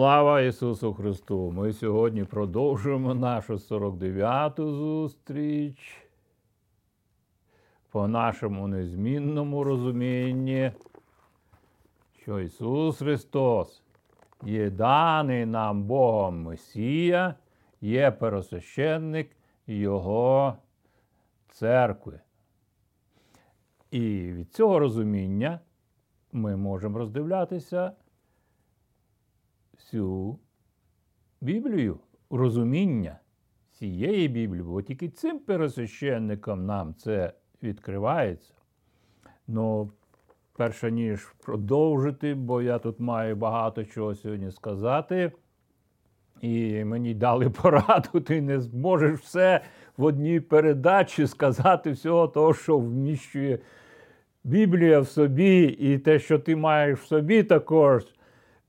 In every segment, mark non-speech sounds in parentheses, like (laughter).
Слава Ісусу Христу! Ми сьогодні продовжуємо нашу 49-ту зустріч по нашому незмінному розумінні, що Ісус Христос є даний нам Богом Месія, є пересвященник Його церкви. І від цього розуміння ми можемо роздивлятися всю Біблію, розуміння цієї Біблії, бо тільки цим пересвященникам нам це відкривається. Ну, перше ніж продовжити, бо я тут маю багато чого сьогодні сказати. І мені дали (laughs) пораду, ти не зможеш все в одній передачі сказати всього того, що вміщує Біблія в собі, і те, що ти маєш в собі також.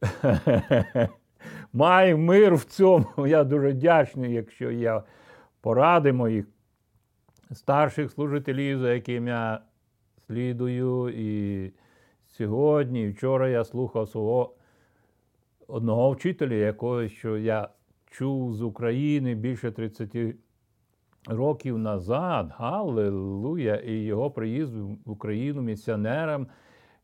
(laughs) Май мир в цьому. Я дуже вдячний, якщо є поради моїх старших служителів, за яким я слідую. І сьогодні, і вчора я слухав свого одного вчителя, якого що я чув з України більше 30 років назад. Галилуя! І його приїзд в Україну місіонерам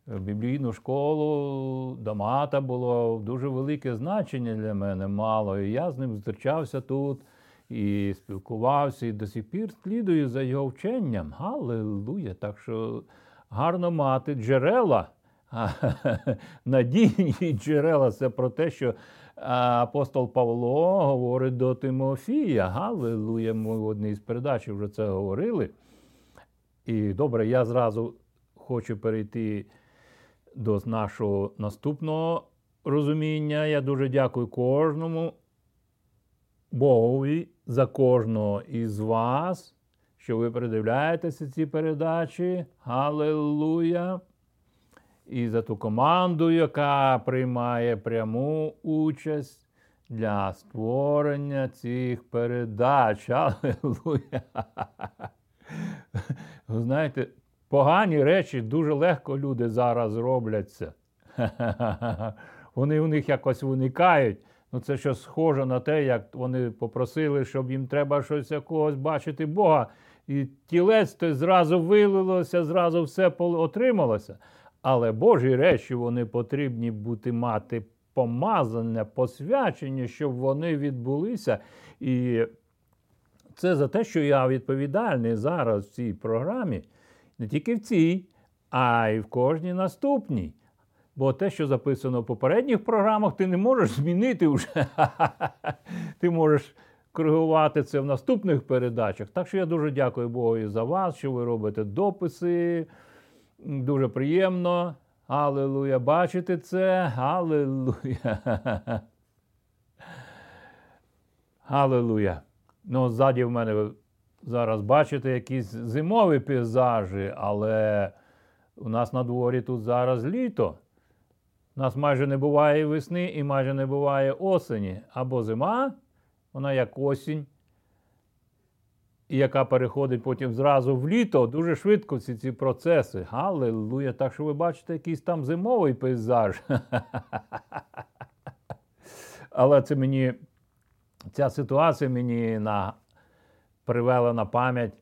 біблійну школу Дамата було дуже велике значення для мене мало. І я з ним зустрічався тут і спілкувався, і до сих пір слідую за його вченням. Галилуя! Так що гарно мати джерела. (laughs) Надійні джерела це про те, що апостол Павло говорить до Тимофія. Галилуя! Ми в одній з передач вже це говорили. І добре, я зразу хочу перейти до нашого наступного розуміння. Я дуже дякую кожному Богові за кожного із вас, що ви передивляєтеся ці передачі. Галилуя! І за ту команду, яка приймає пряму участь для створення цих передач. (laughs) Аллилуйя! Ви знаєте, Погані речі дуже легко люди зараз робляться. (laughs) Вони у них якось виникають. Ну, Це що схоже на те, як вони попросили, щоб їм треба щось якогось бачити Бога. І тілець то зразу вилилося, зразу все отрималося. Але Божі речі вони потрібні бути мати помазання, посвячення, щоб вони відбулися. І це за те, що я відповідальний зараз в цій програмі не тільки в цій, а й в кожній наступній. Бо те, що записано в попередніх програмах, ти не можеш змінити вже. (laughs) Ти можеш коригувати це в наступних передачах. Так що я дуже дякую Богу за вас, що ви робите дописи. Дуже приємно. Аллилуйя, бачите це? Аллилуйя. (laughs) Аллилуйя. Ну, ззаді в мене зараз бачите якісь зимові пейзажі, але у нас на дворі тут зараз літо. У нас майже не буває весни і майже не буває осені. Або зима, вона як осінь, і яка переходить потім зразу в літо, дуже швидко всі ці процеси. Галилуя! Так що ви бачите якийсь там зимовий пейзаж. (laughs) Але це мені, ця ситуація мені привела на пам'ять,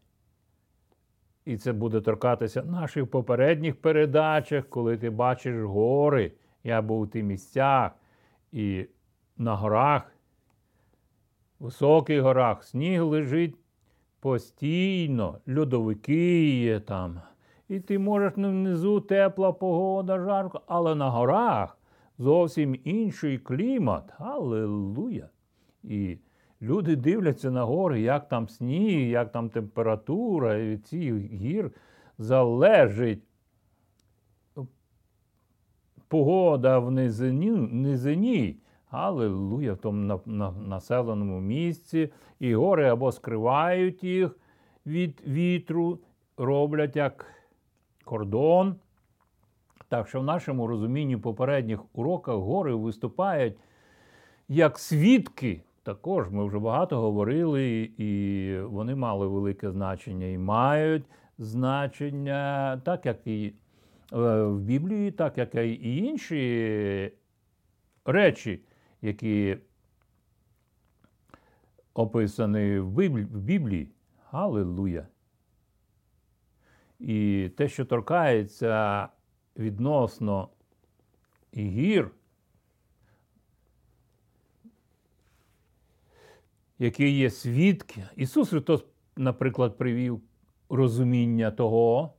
і це буде торкатися наших попередніх передачах, коли ти бачиш гори. Я був у тих місцях і на горах, високих горах, сніг лежить постійно, льодовики є там. І ти можеш внизу тепла погода, жарко, але на горах зовсім інший клімат. Аллилуйя! І Люди дивляться на гори, як там сніг, як там температура, і від цих гір залежить погода в низині, низині. Аллилуйя, в тому на, на, населеному місці. І гори або скривають їх від вітру, роблять як кордон. Так що в нашому розумінні попередніх уроках гори виступають як свідки. Також ми вже багато говорили, і вони мали велике значення і мають значення, так як і е, в Біблії, так як і інші речі, які описані в Біблії. Аллилуйя. І те, що торкається відносно гір, які є свідки. Ісус Христос, наприклад, привів розуміння того,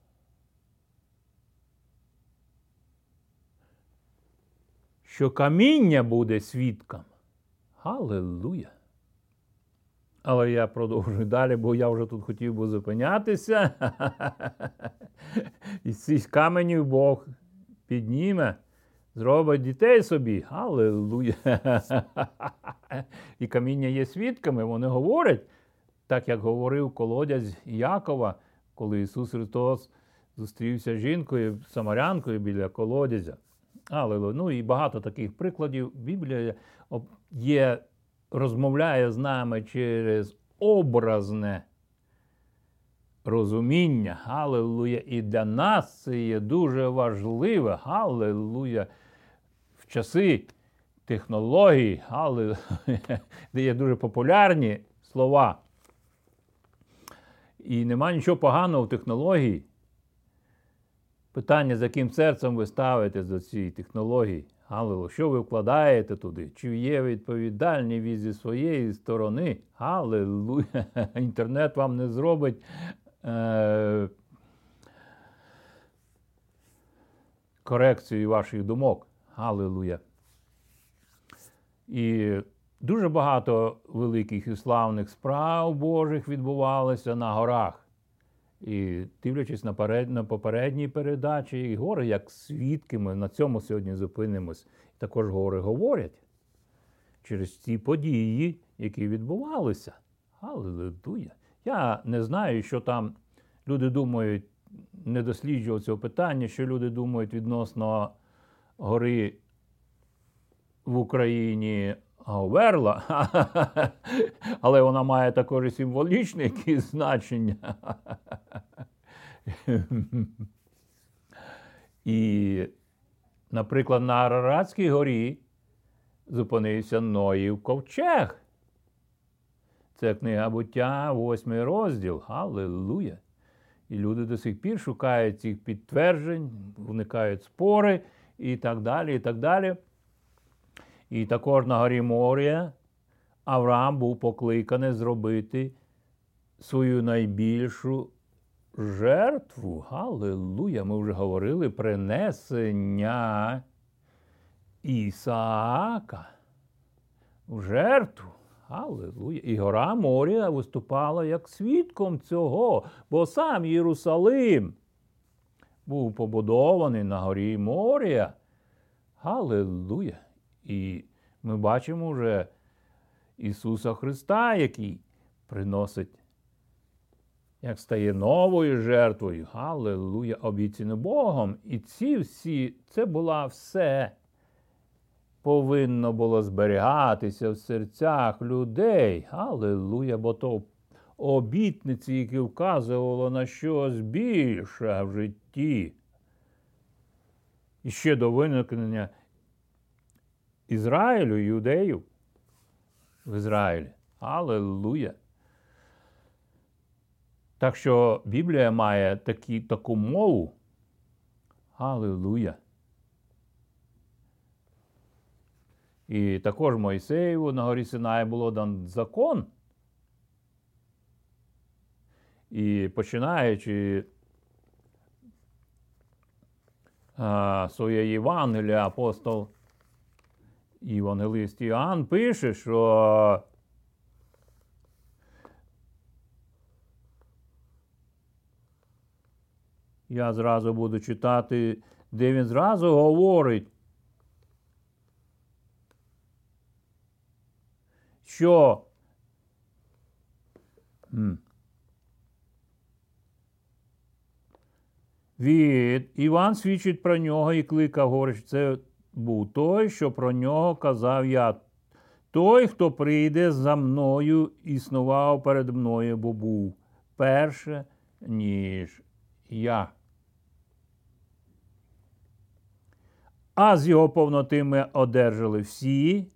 що каміння буде свідком. Аллилуйя! Але я продовжую далі, бо я вже тут хотів би зупинятися. (laughs) І з каменів Бог підніме, зробить дітей собі. Аллилуйя! І каміння є свідками, вони говорять, так як говорив колодязь Якова, коли Ісус Христос зустрівся з жінкою, самарянкою біля колодязя. Аллилуйя. Ну і багато таких прикладів. Біблія є розмовляє з нами через образне розуміння. Галилуя. І для нас це є дуже важливе. Галилуя. Часи технологій, галилуя, (laughs) де є дуже популярні слова. І нема нічого поганого в технології. Питання, з яким серцем ви ставите до цієї технології. Галилу, що ви вкладаєте туди? Чи є відповідальні від зі своєї сторони? Галилуя! (laughs) Інтернет вам не зробить. Е- Корекцію ваших думок. Галилуя. І дуже багато великих і славних справ Божих відбувалося на горах. І дивлячись на на попередній передачі, і гори, як свідки, ми на цьому сьогодні зупинимось. Також гори говорять через ці події, які відбувалися. Аллилуйя. Я не знаю, що там люди думають, не досліджував цього питання, що люди думають відносно гори в Україні Говерла, (laughs) але вона має також символічне значення. (laughs) І, наприклад, на Араратській горі зупинився Ноїв ковчег. Це книга буття, восьмий розділ. Аллилуйя! І люди до сих пір шукають цих підтверджень, виникають спори і так далі. і так далі. І також на горі Морія Авраам був покликаний зробити свою найбільшу жертву. Галилуя! Ми вже говорили принесення Ісаака в жертву. Аллилуйя. І гора Морія виступала як свідком цього, бо сам Єрусалим був побудований на горі Морія. Галилуя! І ми бачимо вже Ісуса Христа, який приносить, як стає новою жертвою, Галилуя, обіцяно Богом. І ці всі, це була все. Повинно було зберігатися в серцях людей. Аллилуйя, бо то обітниці, які вказувало на щось більше в житті. І ще до виникнення Ізраїлю, юдею в Ізраїлі. Аллилуйя! Так що Біблія має такі, таку мову. Аллилуйя. І також Мойсеєву на горі Синай було дан закон. І починаючи а, своє Євангелія, апостол Євангелист Іоанн пише, що я зразу буду читати, де він зразу говорить, що від Іван свідчить про нього і кликав, говорить, це був той, що про нього казав я. Той, хто прийде за мною, існував перед мною, бо був перше, ніж я. А з його повноти ми одержали всі,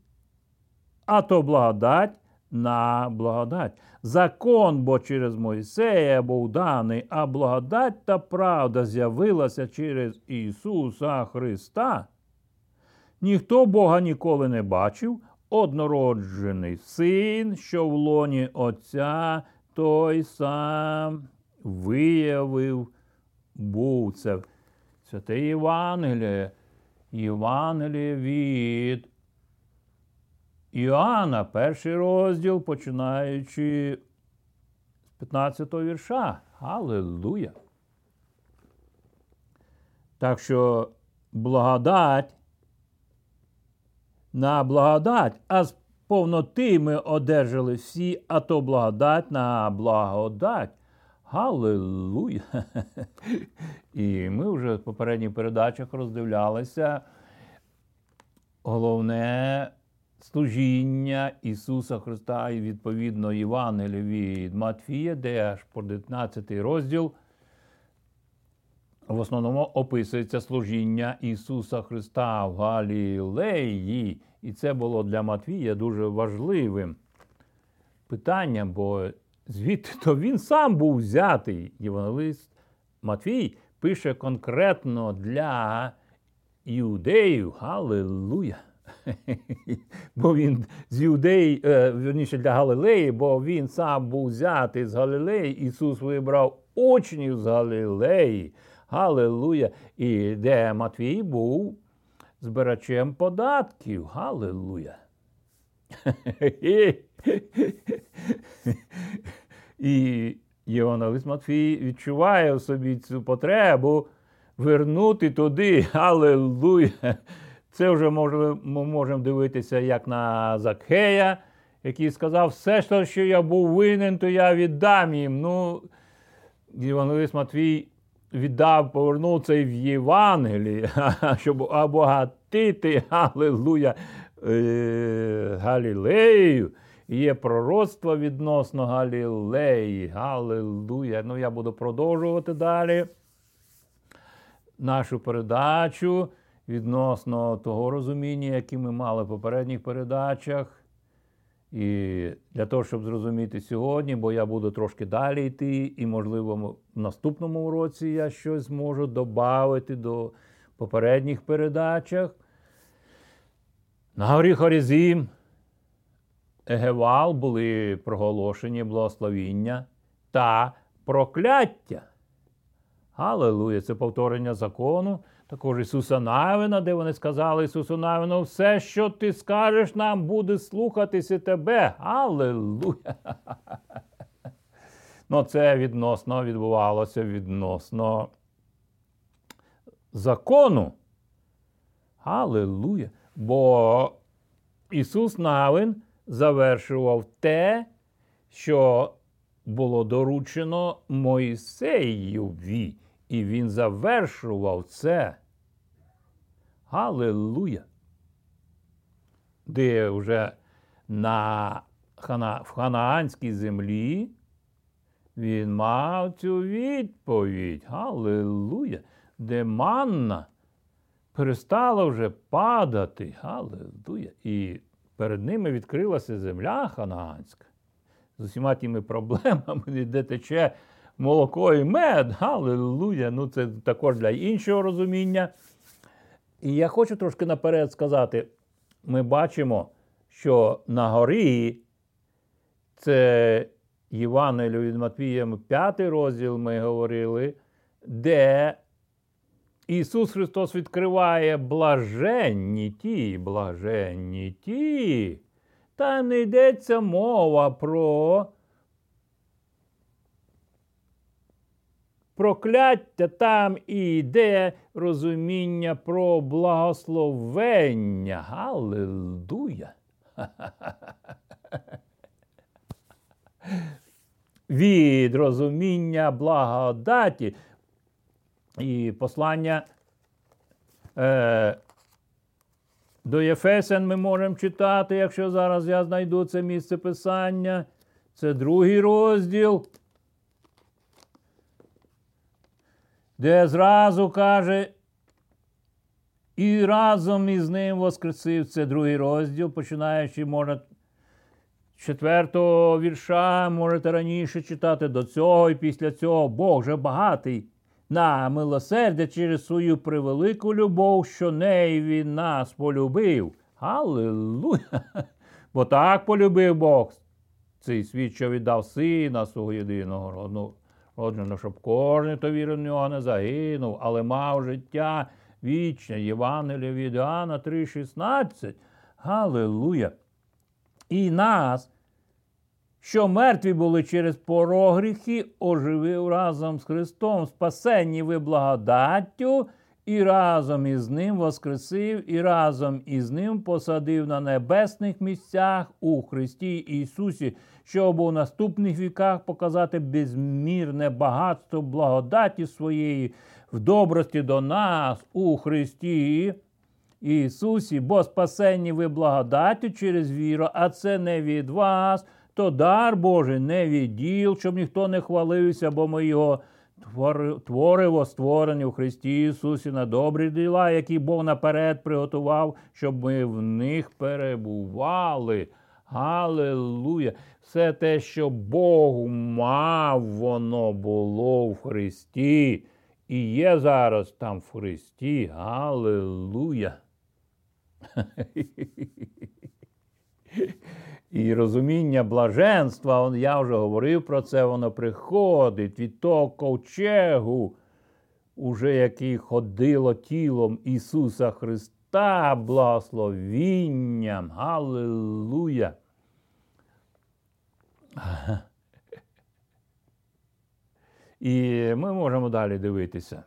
а то благодать на благодать. Закон, бо через Мойсея був даний, а благодать та правда з'явилася через Ісуса Христа. Ніхто Бога ніколи не бачив, однороджений син, що в лоні Отця, той сам виявив був це. Святе Євангеліє, Євангеліє від Іоанна, перший розділ, починаючи з 15 го вірша. Аллилуйя. Так що благодать на благодать, а з повноти ми одержали всі, а то благодать на благодать. Галилуя! І ми вже в попередніх передачах роздивлялися головне служіння Ісуса Христа і відповідно Євангелія від Матфія, де аж по 19 розділ в основному описується служіння Ісуса Христа в Галілеї. І це було для Матвія дуже важливим питанням, бо звідти то він сам був взятий. Євангелист Матвій пише конкретно для іудеїв. Галилуя! (laughs) Бо він з Юдеї, е, верніше для Галилеї, бо він сам був взятий з Галилеї. Ісус вибрав учнів з Галилеї. Галилуя! І де Матвій був збирачем податків. Галилуя! (laughs) І Євангелист Матфій відчуває в собі цю потребу вернути туди. Аллилуйя! Це вже може, ми можемо дивитися як на Закхея, який сказав, все, що я був винен, то я віддам їм. Ну, Євангелист Матвій віддав, повернув це в Євангелії, (laughs) щоб обогатити Аллилуйя, е, Галілею. Є пророцтво відносно Галілеї. Галилуя. Ну, я буду продовжувати далі нашу передачу відносно того розуміння, яке ми мали в попередніх передачах. І для того, щоб зрозуміти сьогодні, бо я буду трошки далі йти, і, можливо, в наступному році я щось зможу додати до попередніх передачах. На горі Хорізім, Егевал були проголошені благословіння та прокляття. Аллилуйя! Це повторення закону. Також Ісуса Навина, де вони сказали Ісусу Навину, все, що ти скажеш, нам буде слухатися тебе. Аллилуйя! Ну, це відносно відбувалося відносно закону. Аллилуйя! Бо Ісус Навин завершував те, що було доручено Моїсеєві. І він завершував це. Галилуя! Де вже на Хана, в ханаанській землі він мав цю відповідь. Галилуя! Де манна перестала вже падати. Галилуя! І перед ними відкрилася земля ханаанська з усіма тими проблемами, (laughs) де тече молоко і мед. Галилуя! Ну, це також для іншого розуміння. І я хочу трошки наперед сказати: ми бачимо, що на горі це Євангелію від Матвія, п'ятий розділ ми говорили, де Ісус Христос відкриває блаженні ті, блаженні ті. Та не йдеться мова про прокляття, там і йде розуміння про благословення. Галилуя! (laughs) Від розуміння благодаті і послання е, до Єфесен ми можемо читати, якщо зараз я знайду це місце писання. Це другий розділ. Де зразу каже, і разом із ним воскресив це другий розділ, починаючи, можна четвертого вірша можете раніше читати до цього, і після цього Бог же багатий на милосердя через свою превелику любов, що неї він нас полюбив. Аллилуйя! Бо так полюбив Бог цей світ, що віддав сина свого єдиного родного, ну, щоб кожен, хто вірив в нього, не загинув, але мав життя вічне. Євангелія від Іоанна 3,16. Галилуя! І нас, що мертві були через порогріхи, оживив разом з Христом, спасенні ви благодаттю, і разом із Ним воскресив, і разом із Ним посадив на небесних місцях у Христі Ісусі, щоб у наступних віках показати безмірне багатство благодаті своєї в добрості до нас у Христі. Ісусі, бо спасенні ви благодаттю через віру, а це не від вас, то дар Божий не від діл, щоб ніхто не хвалився, бо ми його твориво створені в Христі Ісусі на добрі діла, які Бог наперед приготував, щоб ми в них перебували. Галилуя! Все те, що Бог мав, воно було в Христі. І є зараз там в Христі. Галилуя! (laughs) І розуміння блаженства, я вже говорив про це, воно приходить від того ковчегу, уже який ходило тілом Ісуса Христа, благословінням. Галилуя! (laughs) І ми можемо далі дивитися,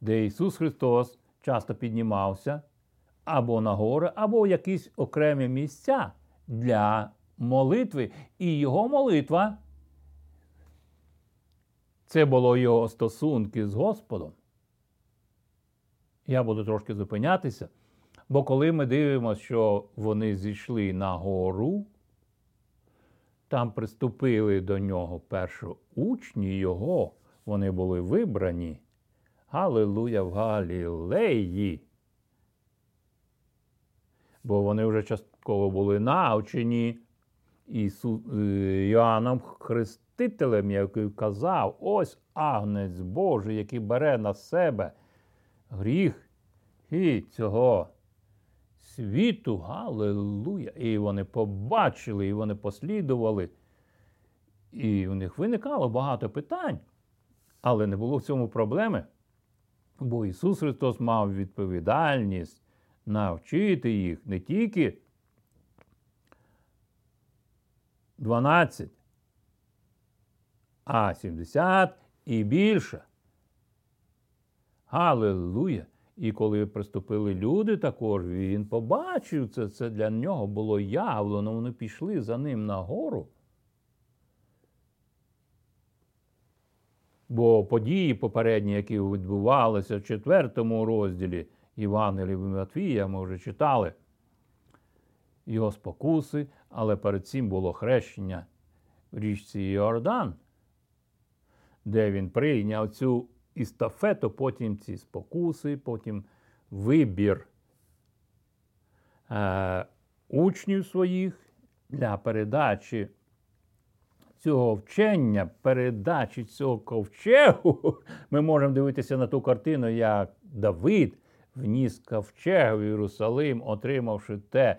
де Ісус Христос часто піднімався або на гори, або в якісь окремі місця для молитви. І його молитва це було його стосунки з Господом. Я буду трошки зупинятися, бо коли ми дивимося, що вони зійшли на гору, там приступили до нього перші учні його, вони були вибрані. Галилуя в Галілеї. Бо вони вже частково були навчені Ісу... Е, Іоанном Хрестителем, який казав, ось агнець Божий, який бере на себе гріх і цього світу. Галилуя! І вони побачили, і вони послідували. І у них виникало багато питань, але не було в цьому проблеми. Бо Ісус Христос мав відповідальність навчити їх не тільки 12, а 70 і більше. Галилуя! І коли приступили люди, також він побачив це, це для нього було явлено. Вони пішли за ним на гору. Бо події попередні, які відбувалися в четвертому розділі Євангелії Матвія, ми вже читали його спокуси, але перед цим було хрещення в річці Йордан, де він прийняв цю істафету, потім ці спокуси, потім вибір е, учнів своїх для передачі цього вчення, передачі цього ковчегу. (laughs) Ми можемо дивитися на ту картину, як Давид вніс ковчег в Єрусалим, отримавши те.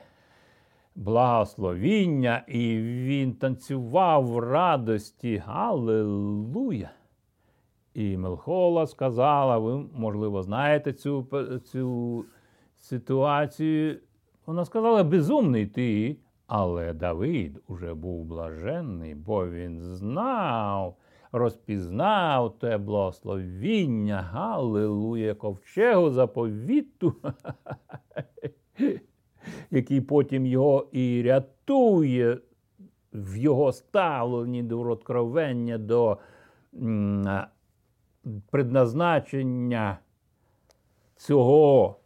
Благословіння, і він танцював в радості. Аллилуйя! І Мелхола сказала, ви, можливо, знаєте цю цю ситуацію. Вона сказала, безумний ти. Але Давид уже був блаженний, бо він знав, розпізнав те благословіння, Галилуя, ковчегу заповіту, (laughs) який потім його і рятує в його ставленні до откровення, до предназначення цього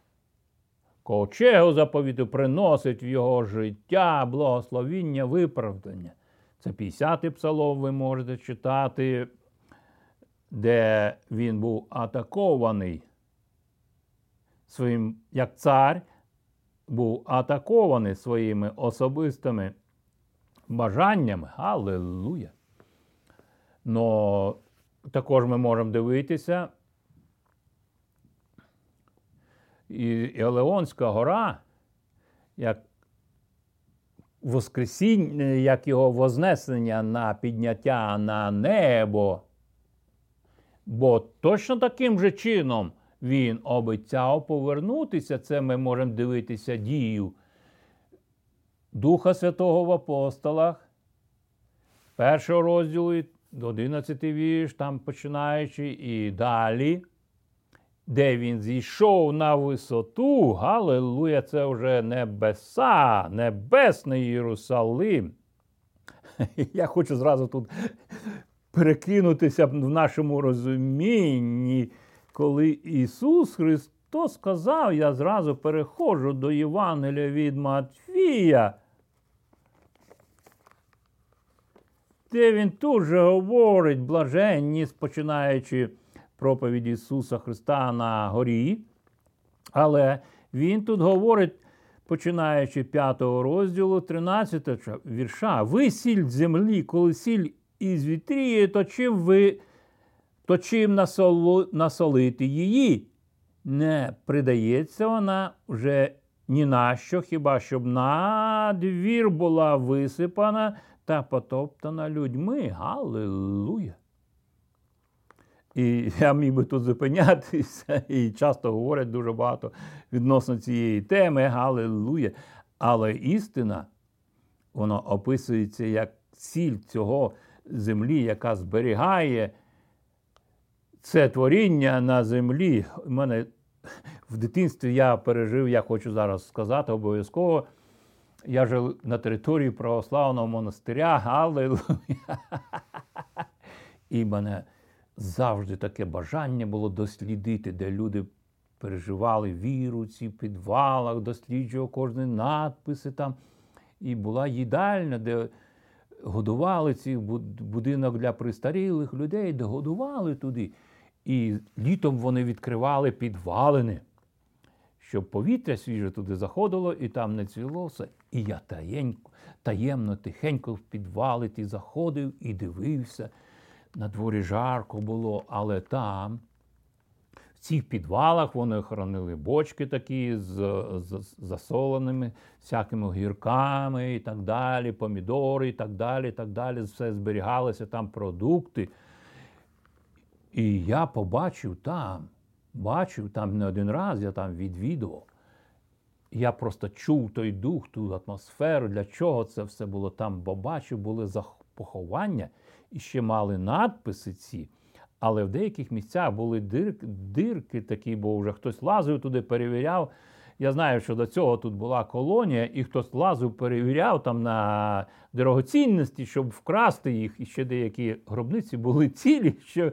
ковчегу заповіту приносить в його життя благословіння, виправдання. Це 50-й псалом ви можете читати, де він був атакований своїм, як цар, був атакований своїми особистими бажаннями. Аллилуйя. Но також ми можемо дивитися. І Елеонська гора, як Воскресіння, як його вознесення на підняття на небо. Бо точно таким же чином він обіцяв повернутися. Це ми можемо дивитися дію Духа Святого в апостолах, першого розділу, 11 вірш, там починаючи, і далі, де він зійшов на висоту, Галилуя, це вже небеса, небесний Єрусалим. (laughs) Я хочу зразу тут перекинутися в нашому розумінні, коли Ісус Христос сказав, я зразу переходжу до Євангелія від Матфія. Де він тут же говорить блаженні, починаючи проповідь Ісуса Христа на горі. Але Він тут говорить, починаючи 5 розділу 13 вірша, ви сіль землі, коли сіль із вітріє, то чим ви то чим насолу, насолити її? Не придається вона вже ні на що, хіба щоб на двір була висипана та потоптана людьми. Галилуя! І я міг би тут зупинятися, і часто говорять дуже багато відносно цієї теми, Галилуя. Але істина, вона описується як ціль цього землі, яка зберігає це творіння на землі. У мене в дитинстві я пережив, я хочу зараз сказати, обов'язково. Я жив на території православного монастиря, Аллилуйя. І мене завжди таке бажання було дослідити, де люди переживали віру ці підвалах, досліджував кожні надписи там. І була їдальня, де годували ці будинок для престарілих людей, де годували туди. І літом вони відкривали підвалини, щоб повітря свіже туди заходило і там не цвіло все. І я таєнько, таємно, тихенько в підвали ті заходив і дивився. На дворі жарко було, але там, в цих підвалах, вони хранили бочки такі з, з засоленими всякими огірками і так далі, помідори і так далі. і так далі. Все зберігалося там продукти. І я побачив там, бачив там не один раз, я там відвідував. Я просто чув той дух, ту атмосферу, для чого це все було там, бо бачив, були поховання і ще мали надписи ці. Але в деяких місцях були дирки, дирки такі, бо вже хтось лазив туди, перевіряв. Я знаю, що до цього тут була колонія, і хтось лазив, перевіряв там на дорогоцінності, щоб вкрасти їх. І ще деякі гробниці були цілі, що...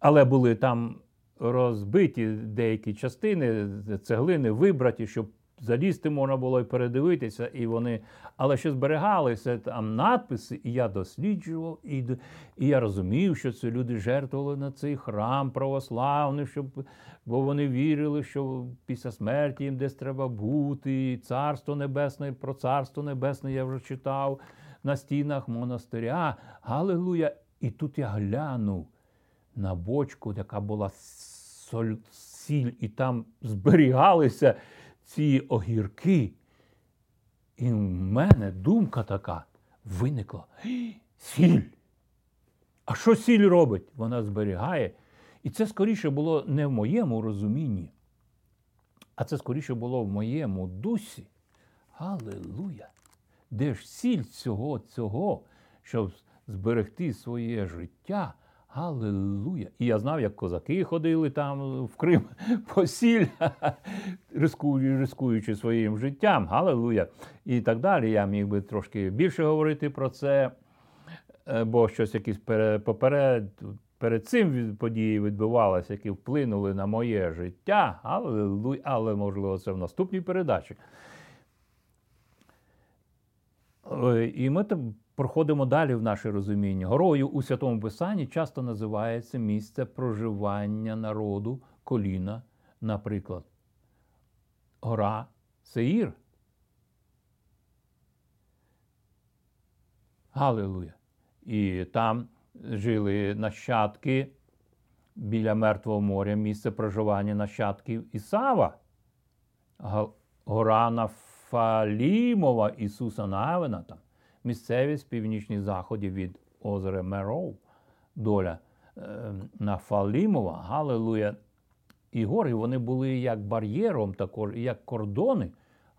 але були там розбиті деякі частини, цеглини вибраті, щоб залізти можна було і передивитися, і вони, але ще зберігалися там надписи, і я досліджував, і і я розумів, що це люди жертвували на цей храм православний, щоб, бо вони вірили, що після смерті їм десь треба бути. І Царство Небесне, про Царство Небесне я вже читав на стінах монастиря. Галилуя! І тут я глянув на бочку, яка була сіль, і там зберігалися ці огірки. І в мене думка така виникла. Сіль. А що сіль робить? Вона зберігає. І це скоріше було не в моєму розумінні, а це скоріше було в моєму дусі. Аллилуйя! Де ж сіль цього, цього, щоб зберегти своє життя? Аллилуйя! І я знав, як козаки ходили там в Крим (laughs) по сіль, рискуючи своїм життям. Галилуя! І так далі. Я міг би трошки більше говорити про це, е, бо щось якісь поперед. Перед цим події відбувалися, які вплинули на моє життя, але, але можливо, це в наступній передачі. І ми там проходимо далі в наше розуміння. Горою у Святому Писанні часто називається місце проживання народу коліна, наприклад, гора Сеїр. Галилуя. І там жили нащадки біля Мертвого моря, місце проживання нащадків Ісава. Гора Нафалімова Ісуса Навина, там, місцевість північний заході від озера Мероу, доля е, Нафалімова, Галилуя. І гори вони були як бар'єром, також, як кордони.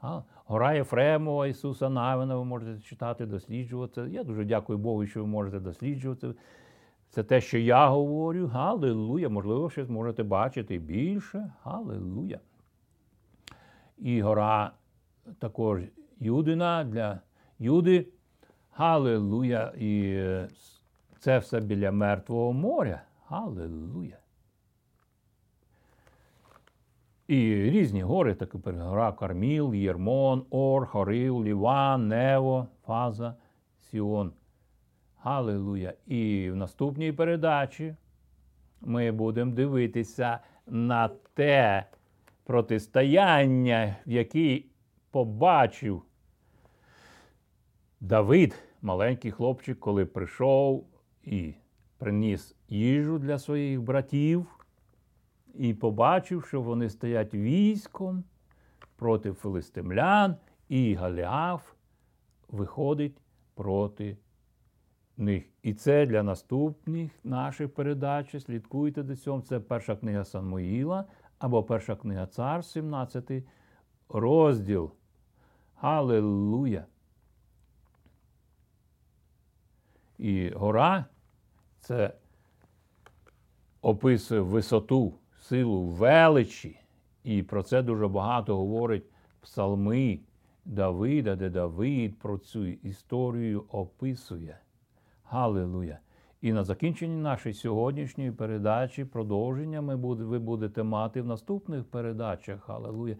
А? Гора Єфремова, Ісуса Навина, ви можете читати, досліджувати. Я дуже дякую Богу, що ви можете досліджувати. Це те, що я говорю. Галилуя. Можливо, щось можете бачити більше. Галилуя. І гора також Юдина для Юди. Галилуя. І це все біля Мертвого моря. Галилуя. І різні гори, такі гора Карміл, Єрмон, Ор, Хорил, Ліван, Нево, Фаза, Сіон. Галилуя! І в наступній передачі ми будемо дивитися на те протистояння, в якій побачив Давид, маленький хлопчик, коли прийшов і приніс їжу для своїх братів, і побачив, що вони стоять військом проти филистимлян, і Галіаф виходить проти них. І це для наступних наших передач. Слідкуйте до цього. Це перша книга Самуїла або перша книга Цар, 17 розділ. Аллилуйя! І гора це описує висоту, силу величі. І про це дуже багато говорить псалми Давида, де Давид про цю історію описує. Галилуя! І на закінченні нашої сьогоднішньої передачі продовження ми буде, ви будете мати в наступних передачах. Галилуя!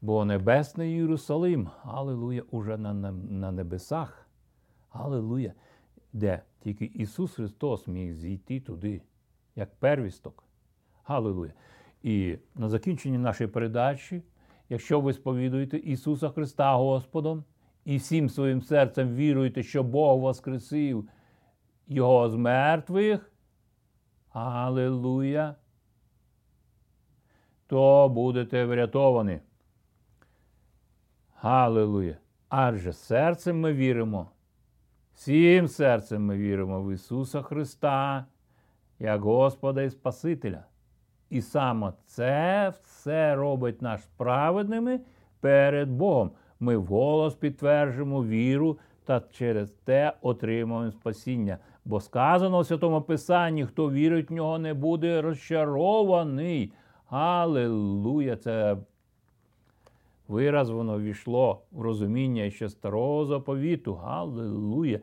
Бо Небесний Єрусалим, Галилуя, уже на, на, на небесах. Галилуя! Де тільки Ісус Христос міг зійти туди, як первісток. Галилуя! І на закінченні нашої передачі, якщо ви сповідуєте Ісуса Христа Господом і всім своїм серцем віруєте, що Бог Воскресив його з мертвих. Аллилуйя. То будете врятовані. Галилуя. Адже серцем ми віримо. Всім серцем ми віримо в Ісуса Христа, як Господа і Спасителя. І саме це все робить нас праведними перед Богом. Ми вголос підтверджуємо віру та через те отримуємо спасіння. Бо сказано в Святому Писанні, хто вірить в нього, не буде розчарований. Аллилуйя! Це вираз воно війшло в розуміння ще старого заповіту. Галилуя!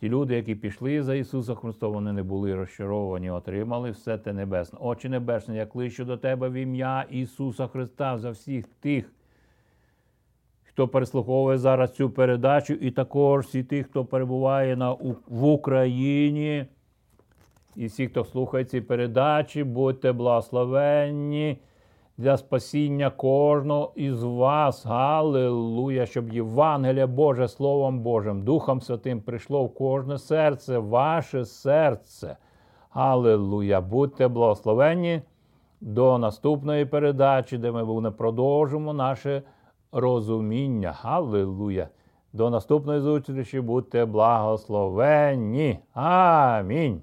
Ті люди, які пішли за Ісуса Христа, вони не були розчаровані, отримали все те небесне. Очі небесне, я кличу до тебе в ім'я Ісуса Христа за всіх тих хто переслуховує зараз цю передачу, і також всі ті, хто перебуває на, в Україні. І всі, хто слухає ці передачі, будьте благословенні для спасіння кожного із вас. Галилуя! Щоб Євангелія Боже Словом Божим, Духом Святим прийшло в кожне серце, ваше серце. Галилуя! Будьте благословенні до наступної передачі, де ми продовжимо наше розуміння. Галилуя! До наступної зустрічі будьте благословенні. Амінь.